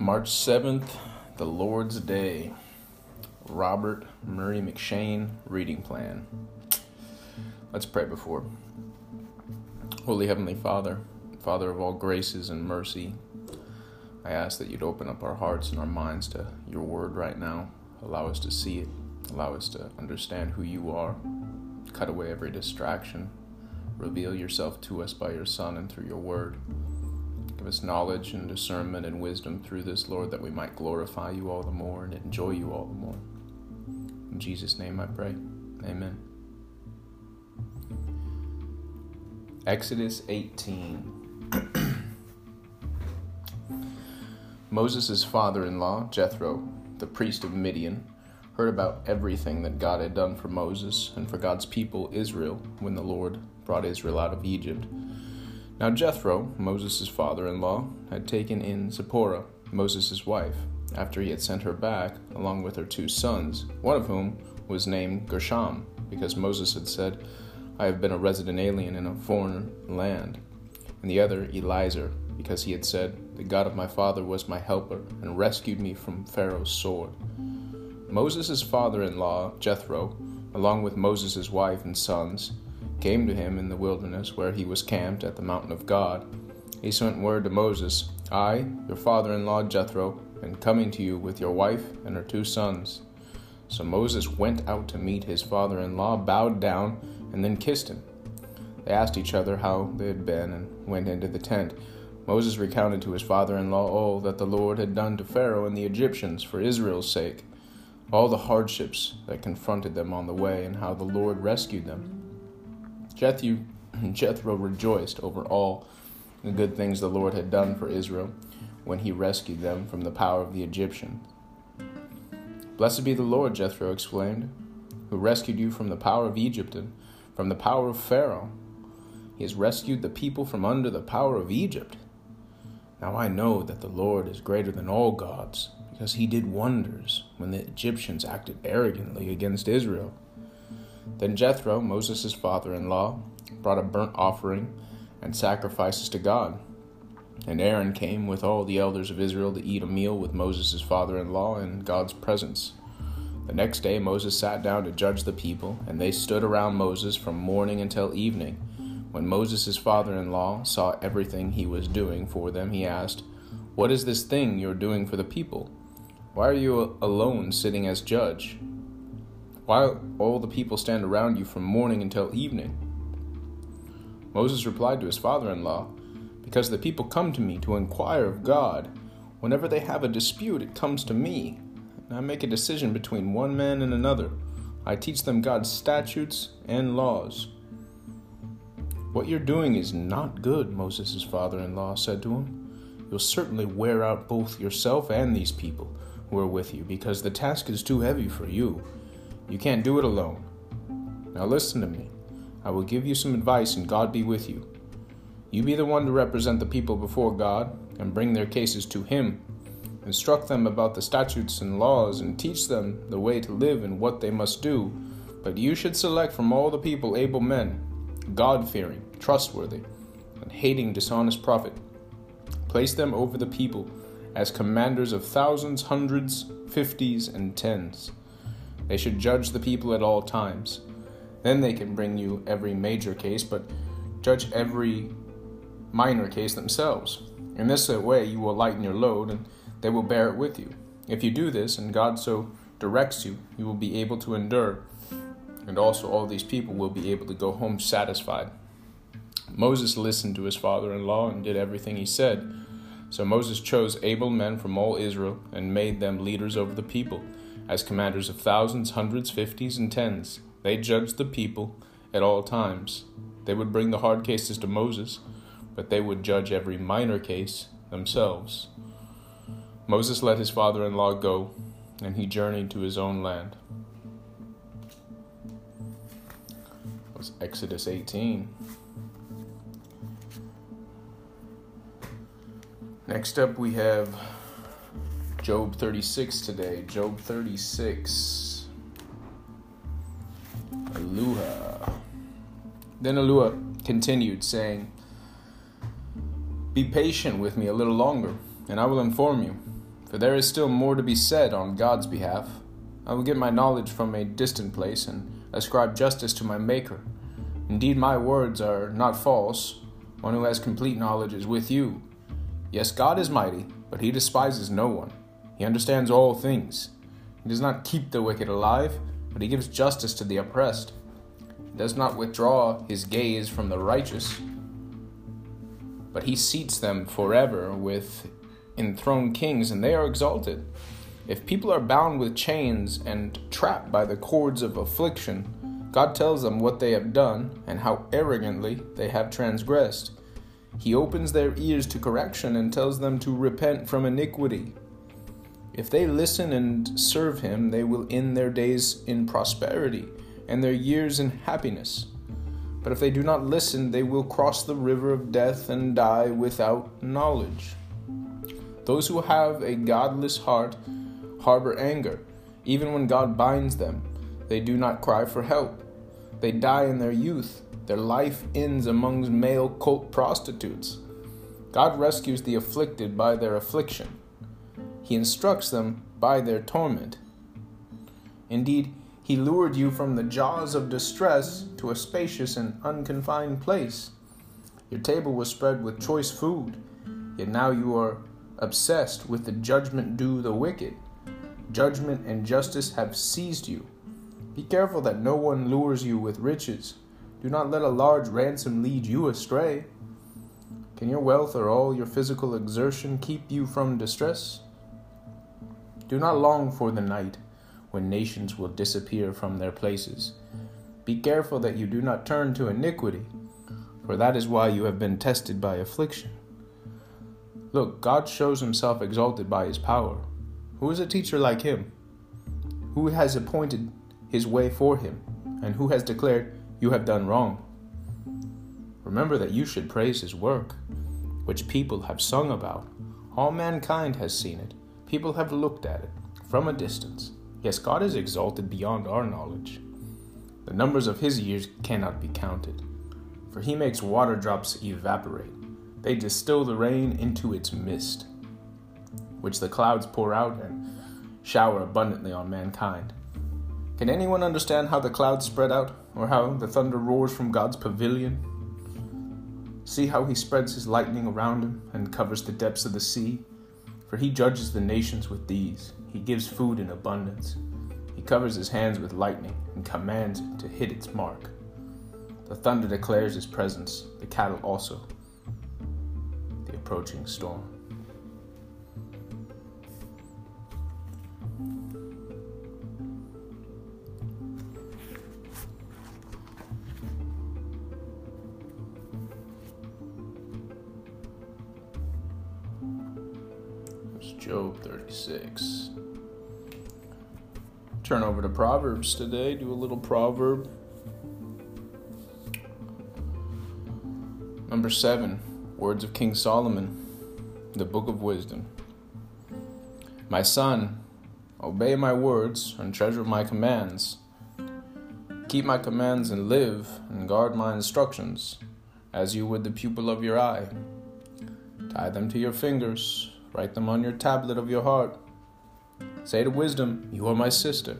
March 7th, the Lord's Day. Robert Murray M'Cheyne reading plan. Let's pray before. Holy Heavenly Father, Father of all graces and mercy, I ask that you'd open up our hearts and our minds to your word right now. Allow us to see it, allow us to understand who you are, cut away every distraction, reveal yourself to us by your Son and through your word. Give us knowledge and discernment and wisdom through this, Lord, that we might glorify you all the more and enjoy you all the more. In Jesus' name I pray. Amen. Exodus 18. Moses' father in law, Jethro, the priest of Midian, heard about everything that God had done for Moses and for God's people, Israel, when the Lord brought Israel out of Egypt. Now Jethro, Moses' father in law, had taken in Zipporah, Moses' wife, after he had sent her back, along with her two sons, one of whom was named Gershom, because Moses had said, I have been a resident alien in a foreign land, and the other Eliezer, because he had said, The God of my father was my helper, and rescued me from Pharaoh's sword. Moses' father in law, Jethro, along with Moses' wife and sons, came to him in the wilderness where he was camped at the mountain of God. He sent word to Moses, I, your father in law Jethro, am coming to you with your wife and her two sons. So Moses went out to meet his father in law, bowed down, and then kissed him. They asked each other how they had been and went into the tent. Moses recounted to his father in law all that the Lord had done to Pharaoh and the Egyptians for Israel's sake, all the hardships that confronted them on the way, and how the Lord rescued them. Jethro rejoiced over all the good things the Lord had done for Israel when he rescued them from the power of the Egyptians. Blessed be the Lord, Jethro exclaimed, who rescued you from the power of Egypt and from the power of Pharaoh. He has rescued the people from under the power of Egypt. Now I know that the Lord is greater than all gods, because he did wonders when the Egyptians acted arrogantly against Israel. Then Jethro, Moses' father in law, brought a burnt offering and sacrifices to God. And Aaron came with all the elders of Israel to eat a meal with Moses' father in law in God's presence. The next day Moses sat down to judge the people, and they stood around Moses from morning until evening. When Moses' father in law saw everything he was doing for them, he asked, What is this thing you're doing for the people? Why are you alone sitting as judge? Why all the people stand around you from morning until evening? Moses replied to his father in law, Because the people come to me to inquire of God. Whenever they have a dispute, it comes to me. And I make a decision between one man and another. I teach them God's statutes and laws. What you're doing is not good, Moses' father in law said to him. You'll certainly wear out both yourself and these people who are with you, because the task is too heavy for you. You can't do it alone. Now listen to me. I will give you some advice, and God be with you. You be the one to represent the people before God and bring their cases to Him. Instruct them about the statutes and laws and teach them the way to live and what they must do. But you should select from all the people able men, God fearing, trustworthy, and hating dishonest profit. Place them over the people as commanders of thousands, hundreds, fifties, and tens. They should judge the people at all times. Then they can bring you every major case, but judge every minor case themselves. In this way, you will lighten your load and they will bear it with you. If you do this, and God so directs you, you will be able to endure, and also all these people will be able to go home satisfied. Moses listened to his father in law and did everything he said. So Moses chose able men from all Israel and made them leaders over the people as commanders of thousands, hundreds, fifties, and tens. They judged the people at all times. They would bring the hard cases to Moses, but they would judge every minor case themselves. Moses let his father in law go, and he journeyed to his own land. It was Exodus 18. Next up, we have Job 36 today. Job 36. Elihu. Then Elihu continued, saying, Be patient with me a little longer, and I will inform you. For there is still more to be said on God's behalf. I will get my knowledge from a distant place and ascribe justice to my Maker. Indeed, my words are not false. One who has complete knowledge is with you. Yes, God is mighty, but he despises no one. He understands all things. He does not keep the wicked alive, but he gives justice to the oppressed. He does not withdraw his gaze from the righteous, but he seats them forever with enthroned kings, and they are exalted. If people are bound with chains and trapped by the cords of affliction, God tells them what they have done and how arrogantly they have transgressed. He opens their ears to correction and tells them to repent from iniquity. If they listen and serve Him, they will end their days in prosperity and their years in happiness. But if they do not listen, they will cross the river of death and die without knowledge. Those who have a godless heart harbor anger. Even when God binds them, they do not cry for help. They die in their youth. Their life ends among male cult prostitutes. God rescues the afflicted by their affliction. He instructs them by their torment. Indeed, He lured you from the jaws of distress to a spacious and unconfined place. Your table was spread with choice food, yet now you are obsessed with the judgment due the wicked. Judgment and justice have seized you. Be careful that no one lures you with riches. Do not let a large ransom lead you astray. Can your wealth or all your physical exertion keep you from distress? Do not long for the night when nations will disappear from their places. Be careful that you do not turn to iniquity, for that is why you have been tested by affliction. Look, God shows himself exalted by his power. Who is a teacher like him? Who has appointed his way for him, and who has declared, You have done wrong? Remember that you should praise his work, which people have sung about. All mankind has seen it, people have looked at it from a distance. Yes, God is exalted beyond our knowledge. The numbers of his years cannot be counted, for he makes water drops evaporate they distill the rain into its mist, which the clouds pour out and shower abundantly on mankind. Can anyone understand how the clouds spread out, or how the thunder roars from God's pavilion? See how he spreads his lightning around him and covers the depths of the sea? For he judges the nations with these. He gives food in abundance. He covers his hands with lightning and commands it to hit its mark. The thunder declares his presence, the cattle also the approaching storm. 36. Turn over to Proverbs today, do a little proverb. Number 7 Words of King Solomon, the Book of Wisdom. My son, obey my words and treasure my commands. Keep my commands and live, and guard my instructions, as you would the pupil of your eye. Tie them to your fingers, write them on your tablet of your heart. Say to wisdom, You are my sister,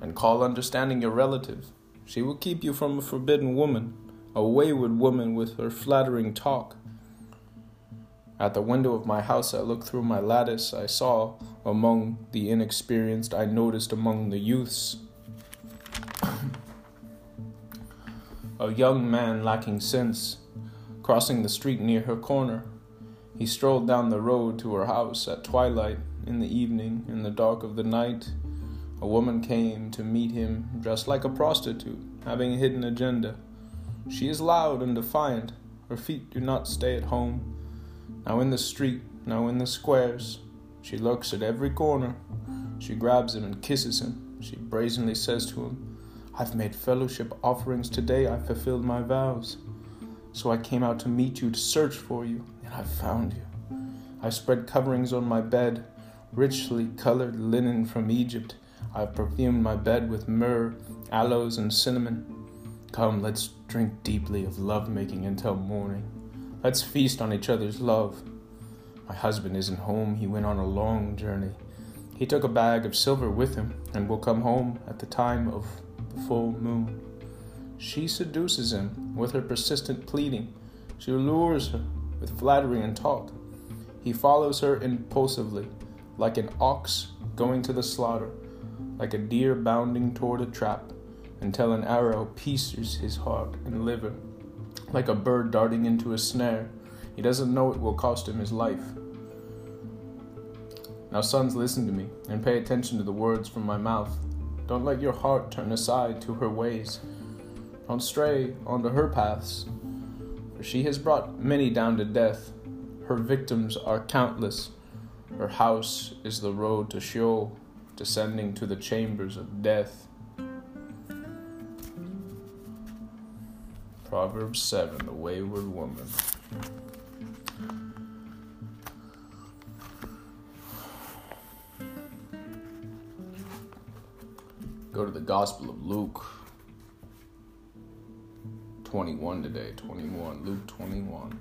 and call understanding your relative. She will keep you from a forbidden woman a wayward woman with her flattering talk. At the window of my house, I looked through my lattice. I saw among the inexperienced, I noticed among the youths a young man lacking sense, crossing the street near her corner. He strolled down the road to her house at twilight, in the evening, in the dark of the night. A woman came to meet him dressed like a prostitute, having a hidden agenda. She is loud and defiant. Her feet do not stay at home. Now in the street, now in the squares. She lurks at every corner. She grabs him and kisses him. She brazenly says to him, I've made fellowship offerings today. I've fulfilled my vows. So I came out to meet you, to search for you, and I've found you. I've spread coverings on my bed, richly colored linen from Egypt. I've perfumed my bed with myrrh, aloes, and cinnamon. Come, let's drink deeply of love making until morning. Let's feast on each other's love. My husband isn't home. He went on a long journey. He took a bag of silver with him and will come home at the time of the full moon. She seduces him with her persistent pleading. She lures her with flattery and talk. He follows her impulsively, like an ox going to the slaughter, like a deer bounding toward a trap, until an arrow pierces his heart and liver, like a bird darting into a snare. He doesn't know it will cost him his life. Now, sons, listen to me and pay attention to the words from my mouth. Don't let your heart turn aside to her ways. Don't stray onto her paths, she has brought many down to death. Her victims are countless. Her house is the road to Sheol, descending to the chambers of death. Proverbs 7 The Wayward Woman. Go to the Gospel of Luke 21 today. 21. Luke 21.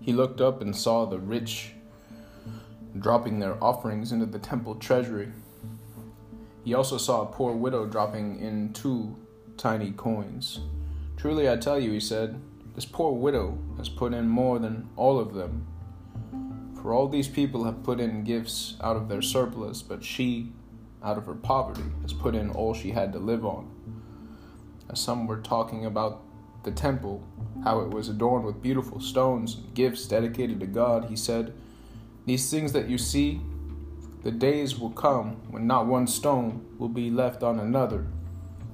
He looked up and saw the rich dropping their offerings into the temple treasury. He also saw a poor widow dropping in two tiny coins. Truly I tell you, he said, this poor widow has put in more than all of them. For all these people have put in gifts out of their surplus, but she, out of her poverty, has put in all she had to live on. As some were talking about the temple, how it was adorned with beautiful stones and gifts dedicated to God, he said, These things that you see, the days will come when not one stone will be left on another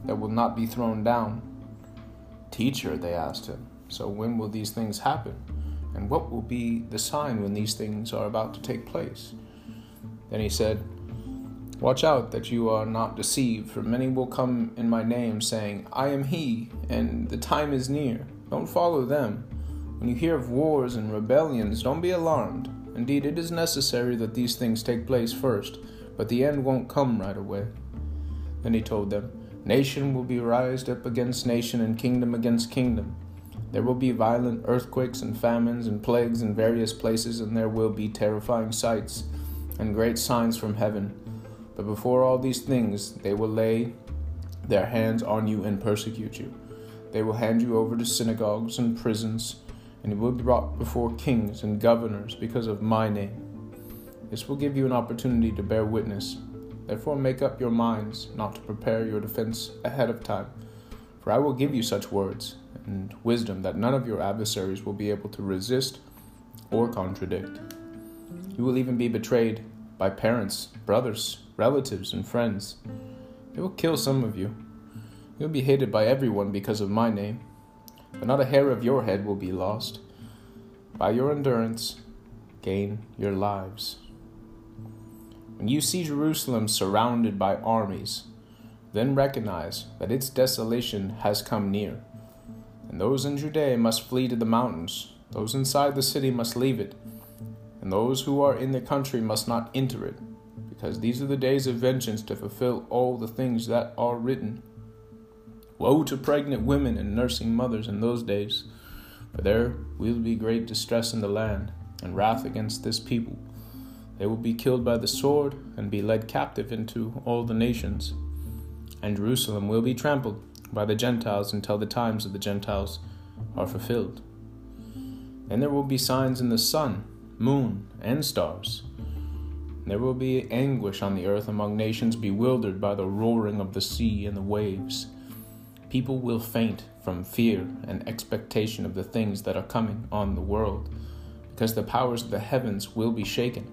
that will not be thrown down. Teacher, they asked him, so when will these things happen? And what will be the sign when these things are about to take place? Then he said, Watch out that you are not deceived, for many will come in my name, saying, I am he, and the time is near. Don't follow them. When you hear of wars and rebellions, don't be alarmed. Indeed, it is necessary that these things take place first, but the end won't come right away. Then he told them, Nation will be raised up against nation, and kingdom against kingdom. There will be violent earthquakes and famines and plagues in various places, and there will be terrifying sights and great signs from heaven. But before all these things, they will lay their hands on you and persecute you. They will hand you over to synagogues and prisons, and you will be brought before kings and governors because of my name. This will give you an opportunity to bear witness. Therefore, make up your minds not to prepare your defense ahead of time, for I will give you such words and wisdom that none of your adversaries will be able to resist or contradict. You will even be betrayed by parents, brothers, relatives, and friends. They will kill some of you. You'll be hated by everyone because of my name, but not a hair of your head will be lost. By your endurance, gain your lives. When you see Jerusalem surrounded by armies, then recognize that its desolation has come near and those in Judea must flee to the mountains. Those inside the city must leave it, and those who are in the country must not enter it, because these are the days of vengeance to fulfill all the things that are written. Woe to pregnant women and nursing mothers in those days, for there will be great distress in the land, and wrath against this people. They will be killed by the sword, and be led captive into all the nations. And Jerusalem will be trampled by the Gentiles until the times of the Gentiles are fulfilled. Then there will be signs in the sun, moon, and stars. There will be anguish on the earth among nations bewildered by the roaring of the sea and the waves. People will faint from fear and expectation of the things that are coming on the world, because the powers of the heavens will be shaken.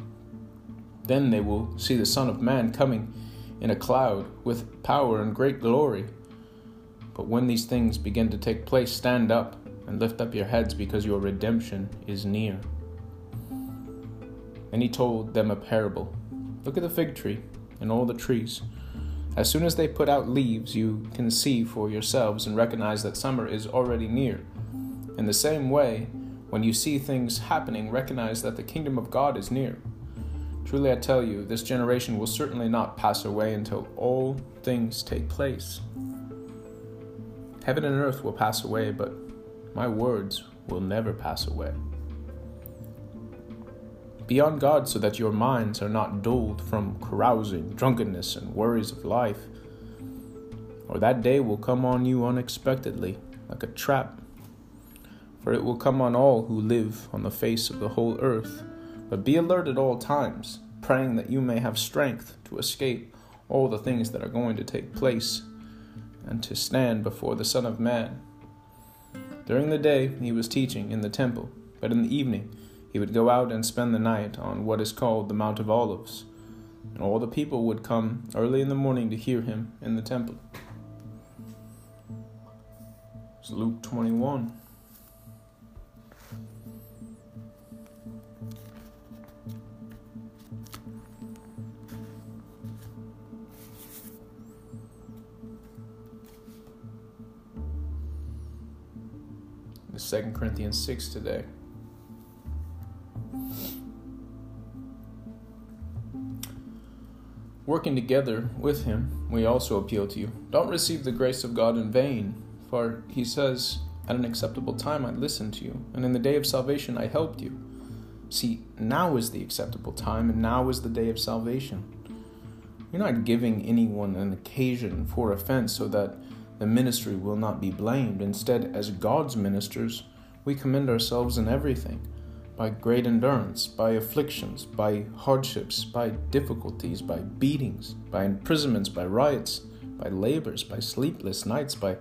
Then they will see the Son of Man coming in a cloud with power and great glory. But when these things begin to take place, stand up and lift up your heads because your redemption is near. And he told them a parable Look at the fig tree and all the trees. As soon as they put out leaves, you can see for yourselves and recognize that summer is already near. In the same way, when you see things happening, recognize that the kingdom of God is near. Truly, I tell you, this generation will certainly not pass away until all things take place. Heaven and earth will pass away, but my words will never pass away. Be on guard so that your minds are not dulled from carousing, drunkenness, and worries of life, or that day will come on you unexpectedly, like a trap. For it will come on all who live on the face of the whole earth. But be alert at all times, praying that you may have strength to escape all the things that are going to take place and to stand before the Son of Man. During the day he was teaching in the temple, but in the evening he would go out and spend the night on what is called the Mount of Olives, and all the people would come early in the morning to hear him in the temple. It's Luke 21. 2 Corinthians 6 today. Working together with him, we also appeal to you. Don't receive the grace of God in vain, for he says, At an acceptable time I listened to you, and in the day of salvation I helped you. See, now is the acceptable time, and now is the day of salvation. You're not giving anyone an occasion for offense so that the ministry will not be blamed. Instead, as God's ministers, we commend ourselves in everything by great endurance, by afflictions, by hardships, by difficulties, by beatings, by imprisonments, by riots, by labors, by sleepless nights, by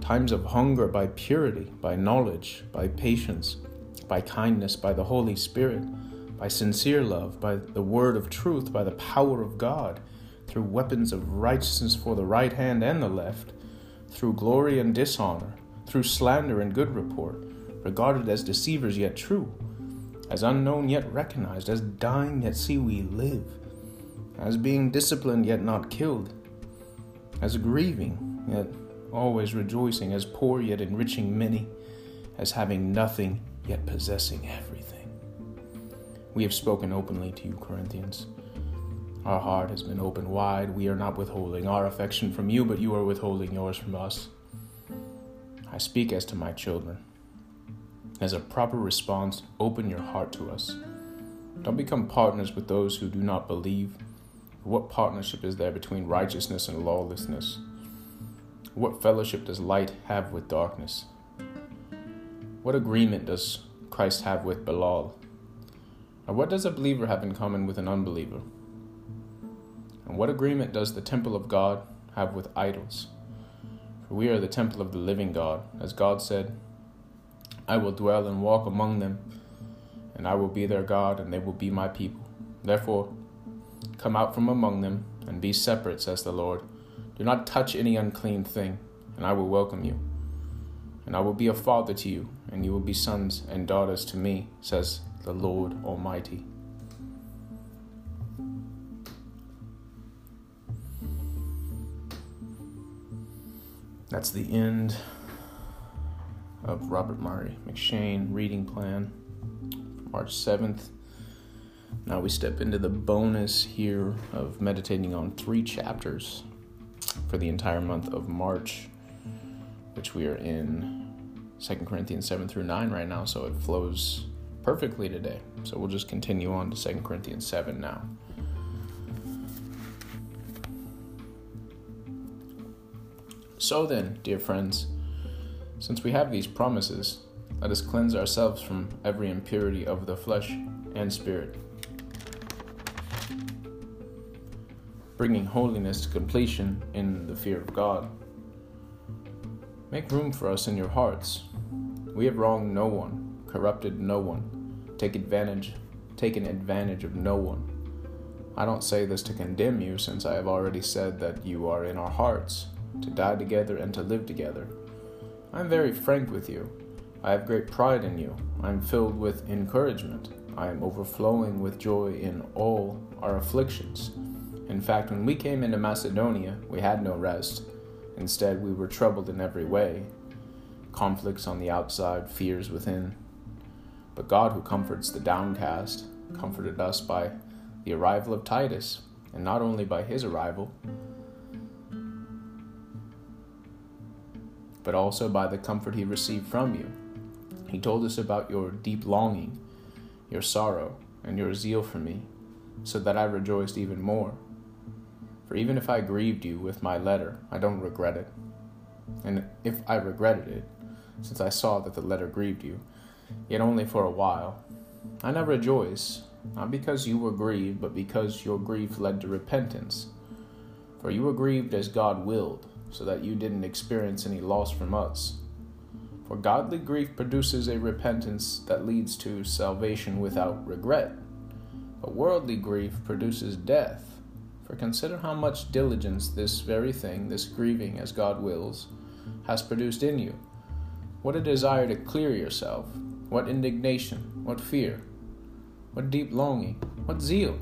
times of hunger, by purity, by knowledge, by patience, by kindness, by the Holy Spirit, by sincere love, by the word of truth, by the power of God, through weapons of righteousness for the right hand and the left through glory and dishonor, through slander and good report, regarded as deceivers yet true, as unknown yet recognized, as dying yet see we live, as being disciplined yet not killed, as grieving yet always rejoicing, as poor yet enriching many, as having nothing yet possessing everything. We have spoken openly to you, Corinthians. Our heart has been opened wide. We are not withholding our affection from you, but you are withholding yours from us. I speak as to my children. As a proper response, open your heart to us. Don't become partners with those who do not believe. What partnership is there between righteousness and lawlessness? What fellowship does light have with darkness? What agreement does Christ have with Belial? Or what does a believer have in common with an unbeliever? And what agreement does the temple of God have with idols? For we are the temple of the living God, as God said, I will dwell and walk among them, and I will be their God, and they will be my people. Therefore, come out from among them, and be separate, says the Lord. Do not touch any unclean thing, and I will welcome you. And I will be a father to you, and you will be sons and daughters to me, says the Lord Almighty. That's the end of Robert Murray M'Cheyne reading plan March 7th. Now we step into the bonus here of meditating on three chapters for the entire month of March, which we are in 2 Corinthians 7 through 9 right now, so it flows perfectly today. So we'll just continue on to 2 Corinthians 7 now. So then, dear friends, since we have these promises, let us cleanse ourselves from every impurity of the flesh and spirit, bringing holiness to completion in the fear of God. Make room for us in your hearts. We have wronged no one, corrupted no one, take advantage, taken advantage of no one. I don't say this to condemn you, since I have already said that you are in our hearts to die together and to live together. I am very frank with you. I have great pride in you. I am filled with encouragement. I am overflowing with joy in all our afflictions. In fact, when we came into Macedonia, we had no rest. Instead, we were troubled in every way conflicts on the outside, fears within. But God, who comforts the downcast, comforted us by the arrival of Titus, and not only by his arrival, but also by the comfort he received from you. He told us about your deep longing, your sorrow, and your zeal for me, so that I rejoiced even more. For even if I grieved you with my letter, I don't regret it. And if I regretted it, since I saw that the letter grieved you, yet only for a while, I now rejoice, not because you were grieved, but because your grief led to repentance. For you were grieved as God willed, so that you didn't experience any loss from us. For godly grief produces a repentance that leads to salvation without regret. But worldly grief produces death. For consider how much diligence this very thing, this grieving as God wills, has produced in you. What a desire to clear yourself, what indignation, what fear, what deep longing, what zeal,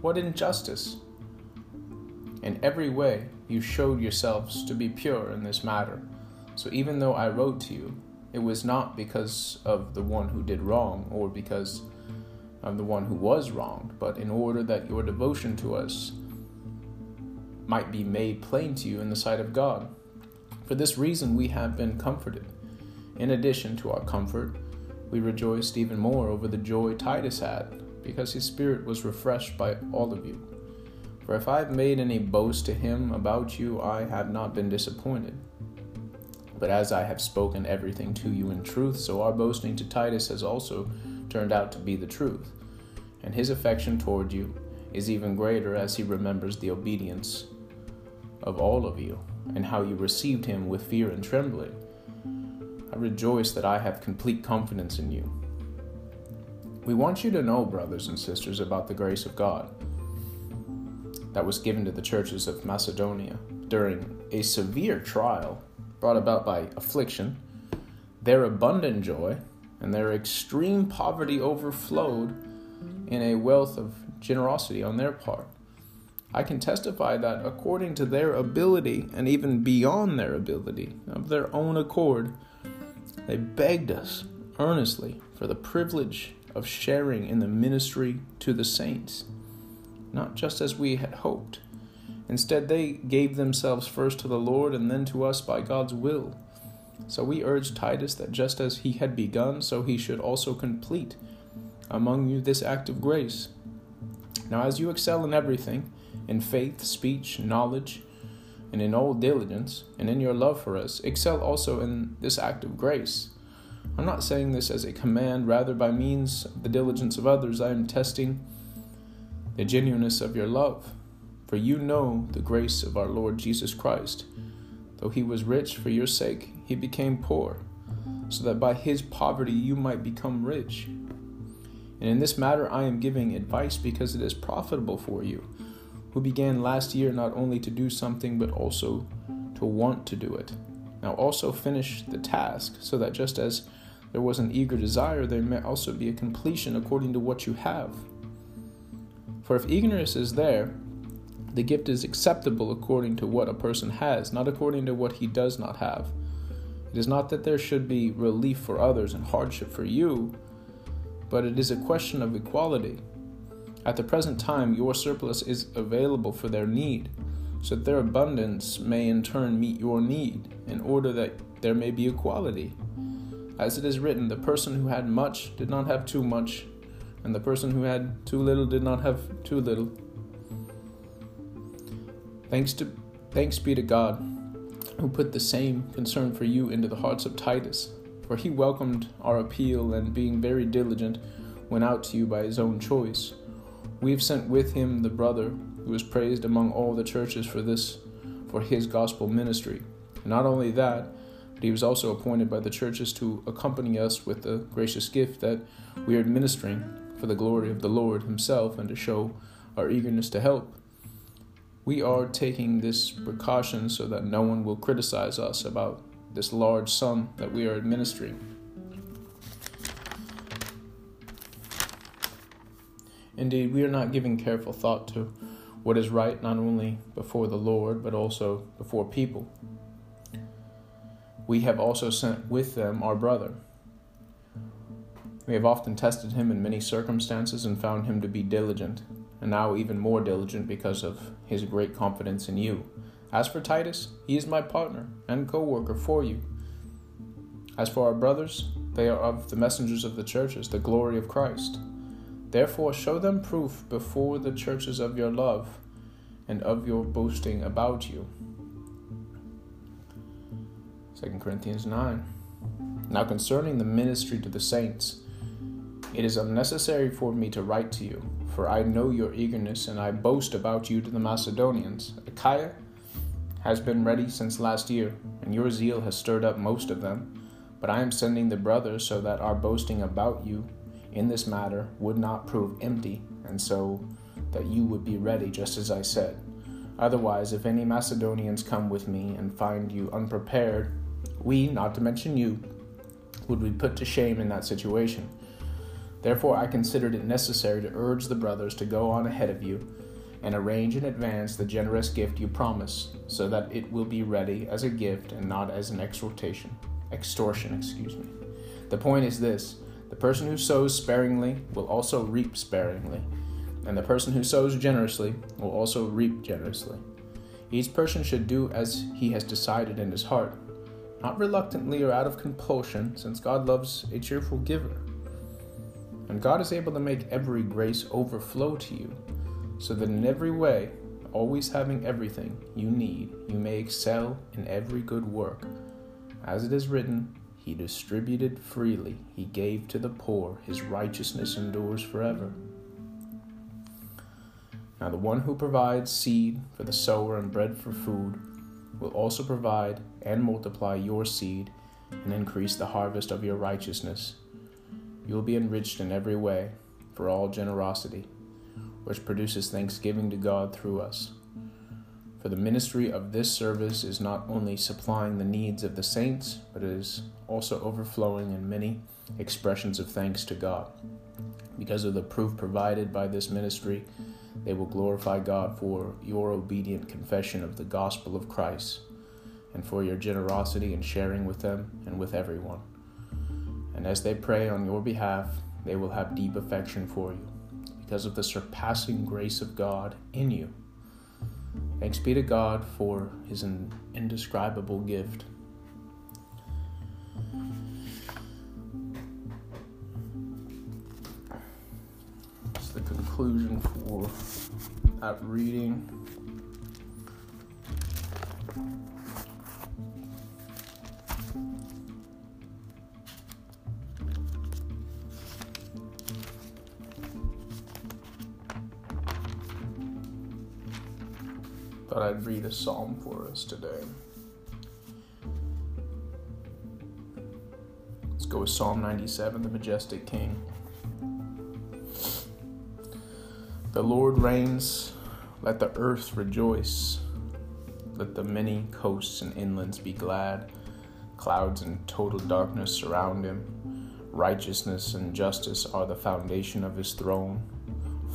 what injustice. In every way, you showed yourselves to be pure in this matter. So even though I wrote to you, it was not because of the one who did wrong or because of the one who was wronged, but in order that your devotion to us might be made plain to you in the sight of God. For this reason, we have been comforted. In addition to our comfort, we rejoiced even more over the joy Titus had, because his spirit was refreshed by all of you. For if I have made any boast to him about you, I have not been disappointed. But as I have spoken everything to you in truth, so our boasting to Titus has also turned out to be the truth. And his affection toward you is even greater as he remembers the obedience of all of you, and how you received him with fear and trembling. I rejoice that I have complete confidence in you. We want you to know, brothers and sisters, about the grace of God that was given to the churches of Macedonia during a severe trial brought about by affliction. Their abundant joy and their extreme poverty overflowed in a wealth of generosity on their part. I can testify that according to their ability and even beyond their ability, of their own accord, they begged us earnestly for the privilege of sharing in the ministry to the saints, not just as we had hoped. Instead, they gave themselves first to the Lord and then to us by God's will. So we urge Titus that just as he had begun, so he should also complete among you this act of grace. Now, as you excel in everything, in faith, speech, knowledge, and in all diligence, and in your love for us, excel also in this act of grace. I'm not saying this as a command, rather, by means of the diligence of others, I am testing the genuineness of your love. For you know the grace of our Lord Jesus Christ. Though he was rich for your sake, he became poor, so that by his poverty you might become rich. And in this matter I am giving advice because it is profitable for you who began last year not only to do something but also to want to do it. Now also finish the task, so that just as there was an eager desire, there may also be a completion according to what you have. For if ignorance is there, the gift is acceptable according to what a person has, not according to what he does not have. It is not that there should be relief for others and hardship for you, but it is a question of equality. At the present time, your surplus is available for their need, so that their abundance may in turn meet your need, in order that there may be equality. As it is written, the person who had much did not have too much, and the person who had too little did not have too little. Thanks to thanks be to God, who put the same concern for you into the hearts of Titus, for he welcomed our appeal and being very diligent went out to you by his own choice we have sent with him the brother who is praised among all the churches for this, for his gospel ministry. Not only that, but he was also appointed by the churches to accompany us with the gracious gift that we are administering for the glory of the Lord himself and to show our eagerness to help. We are taking this precaution so that no one will criticize us about this large sum that we are administering. Indeed, we are not giving careful thought to what is right not only before the Lord, but also before people. We have also sent with them our brother. We have often tested him in many circumstances and found him to be diligent, and now even more diligent because of his great confidence in you. As for Titus, he is my partner and co worker for you, As for our brothers, they are of the messengers of the churches, the glory of Christ. Therefore, show them proof before the churches of your love and of your boasting about you. 2 Corinthians 9. Now, concerning the ministry to the saints, it is unnecessary for me to write to you, for I know your eagerness, and I boast about you to the Macedonians. Achaia has been ready since last year, and your zeal has stirred up most of them. But I am sending the brothers so that our boasting about you in this matter would not prove empty, and so that you would be ready, just as I said. Otherwise, if any Macedonians come with me and find you unprepared, we, not to mention you, would be put to shame in that situation. Therefore, I considered it necessary to urge the brothers to go on ahead of you and arrange in advance the generous gift you promise, so that it will be ready as a gift and not as an exhortation extortion, excuse me. The point is this the person who sows sparingly will also reap sparingly, and the person who sows generously will also reap generously. Each person should do as he has decided in his heart, not reluctantly or out of compulsion, since God loves a cheerful giver. And God is able to make every grace overflow to you, so that in every way, always having everything you need, you may excel in every good work. As it is written, He distributed freely, He gave to the poor, His righteousness endures forever. Now, the one who provides seed for the sower and bread for food will also provide and multiply your seed and increase the harvest of your righteousness. You will be enriched in every way for all generosity, which produces thanksgiving to God through us. For the ministry of this service is not only supplying the needs of the saints, but is also overflowing in many expressions of thanks to God. Because of the proof provided by this ministry, they will glorify God for your obedient confession of the gospel of Christ and for your generosity in sharing with them and with everyone. And as they pray on your behalf, they will have deep affection for you because of the surpassing grace of God in you Thanks be to God for his indescribable gift. It's the conclusion for that reading. Thought I'd read a psalm for us today. Let's go with Psalm 97, the majestic King. The Lord reigns, let the earth rejoice. Let the many coasts and inlands be glad. Clouds and total darkness surround him. Righteousness and justice are the foundation of his throne.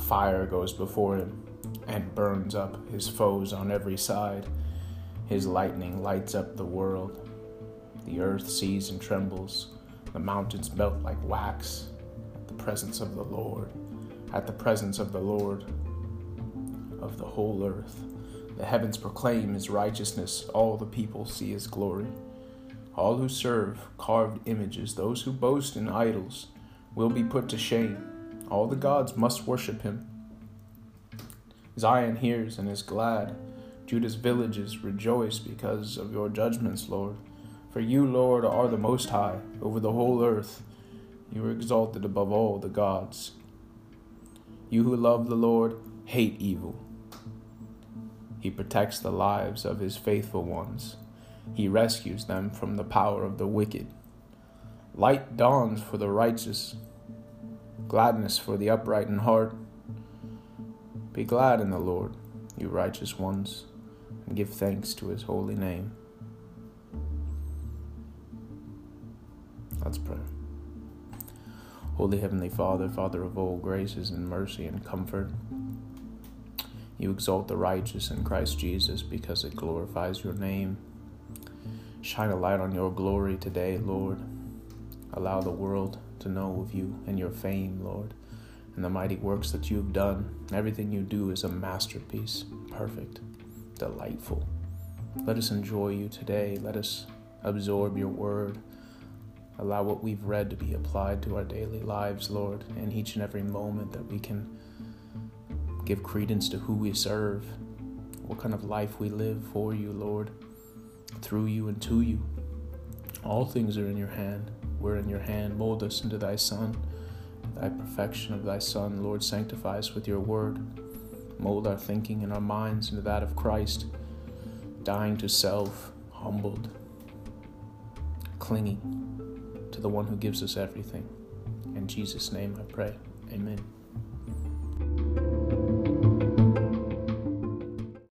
Fire goes before him and burns up his foes on every side. His lightning lights up the world. The earth sees and trembles. The mountains melt like wax at the presence of the Lord. At the presence of the Lord of the whole earth. The heavens proclaim his righteousness. All the people see his glory. All who serve carved images, those who boast in idols, will be put to shame. All the gods must worship him. Zion hears and is glad. Judah's villages rejoice because of your judgments, Lord. For you, Lord, are the Most High over the whole earth. You are exalted above all the gods. You who love the Lord hate evil. He protects the lives of his faithful ones. He rescues them from the power of the wicked. Light dawns for the righteous, gladness for the upright in heart. Be glad in the Lord, you righteous ones, and give thanks to his holy name. Let's pray. Holy Heavenly Father, Father of all graces and mercy and comfort, you exalt the righteous in Christ Jesus because it glorifies your name. Shine a light on your glory today, Lord. Allow the world to know of you and your fame, Lord and the mighty works that you have done. Everything you do is a masterpiece, perfect, delightful. Let us enjoy you today. Let us absorb your word. Allow what we've read to be applied to our daily lives, Lord, in each and every moment that we can give credence to who we serve, what kind of life we live for you, Lord, through you and to you. All things are in your hand. We're in your hand. Mold us into thy Son. Thy perfection of thy Son, Lord, sanctify us with your word. Mold our thinking and our minds into that of Christ, dying to self, humbled, clinging to the one who gives us everything. In Jesus' name I pray. Amen.